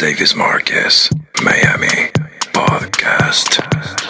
Davis Marquez, Miami Podcast.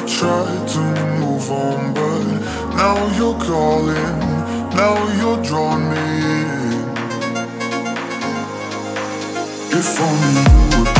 I tried to move on, but now you're calling, now you're drawing me in. If only you would.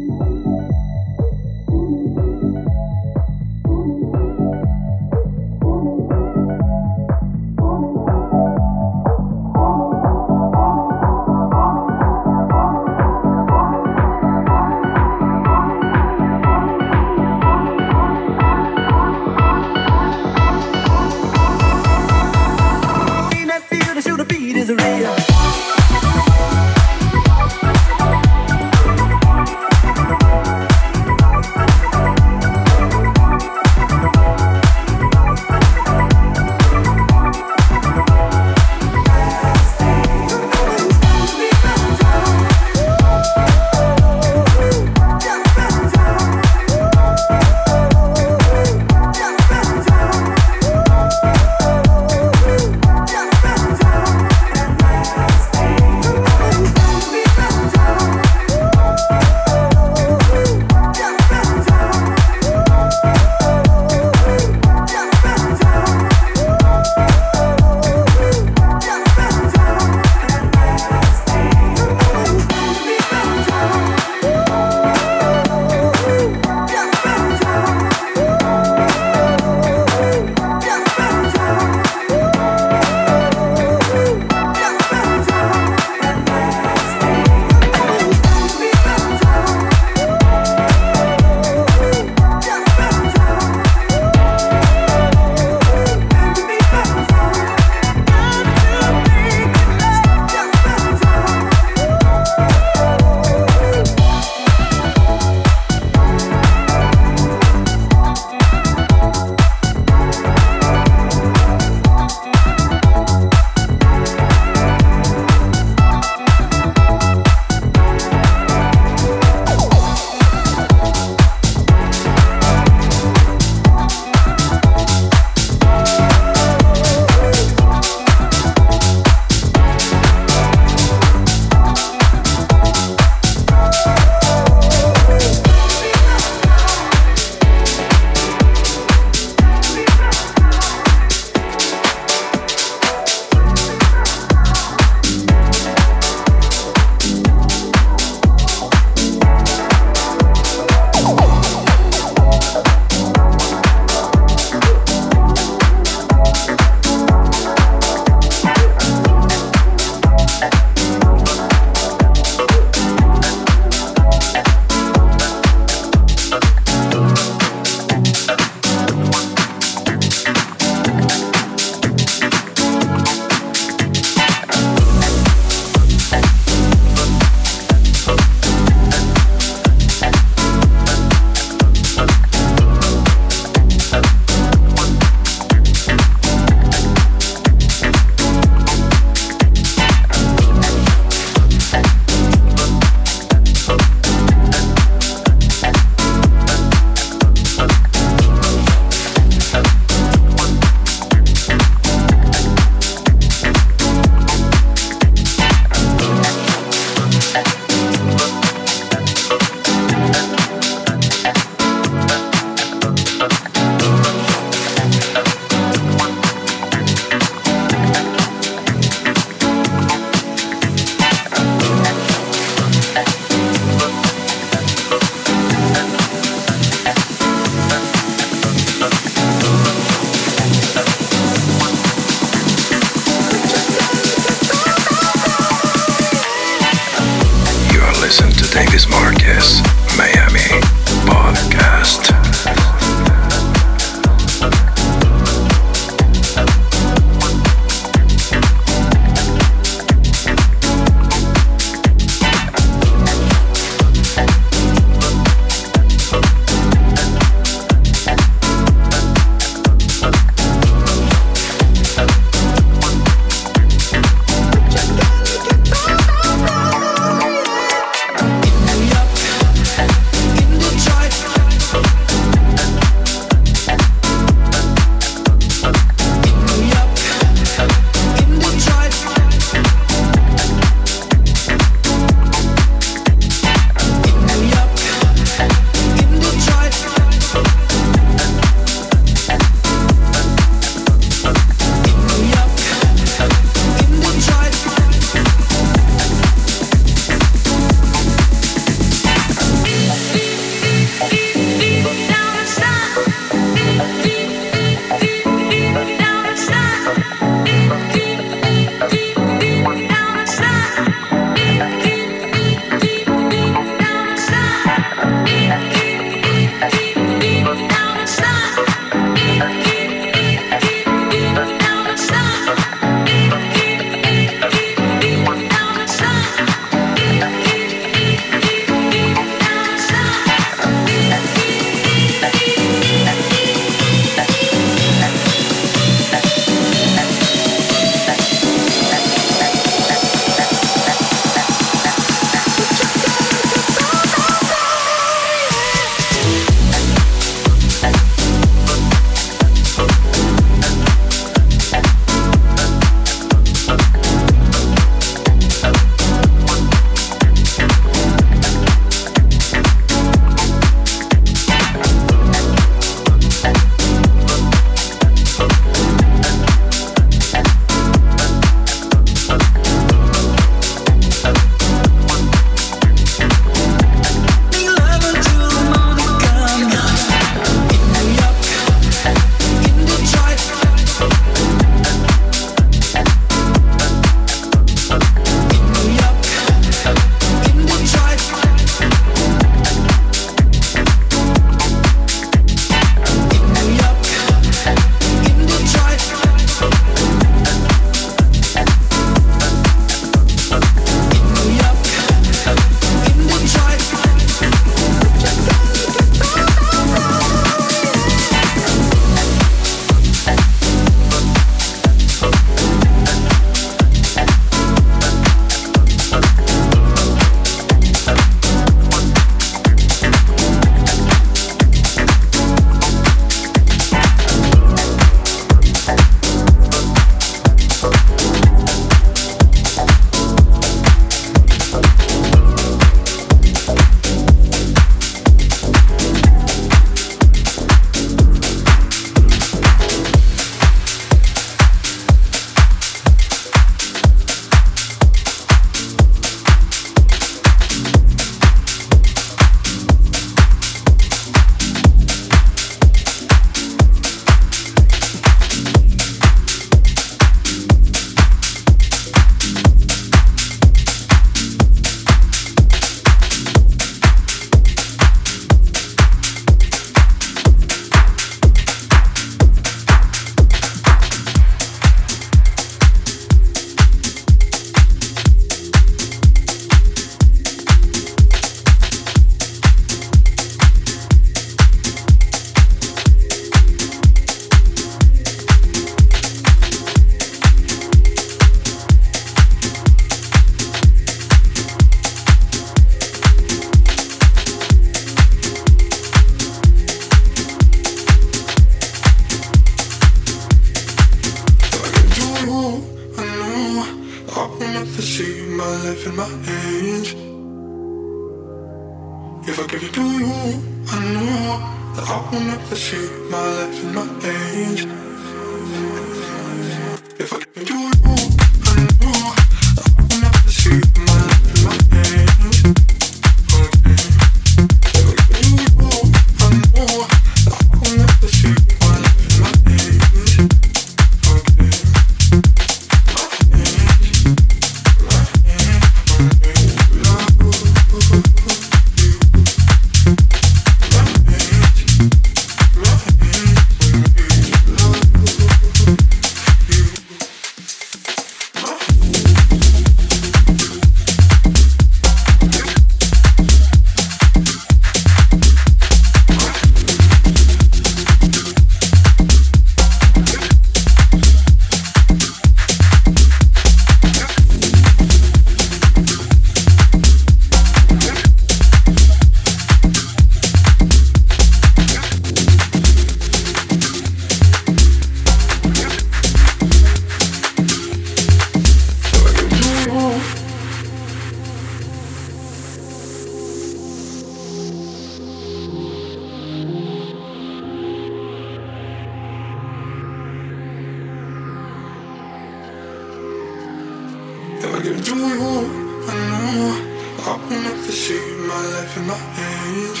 doing what I know? I will never see my life in my hands.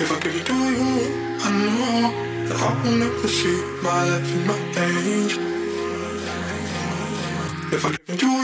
If I give you doing what I know? That I will never see my life in my hands. If I give you doing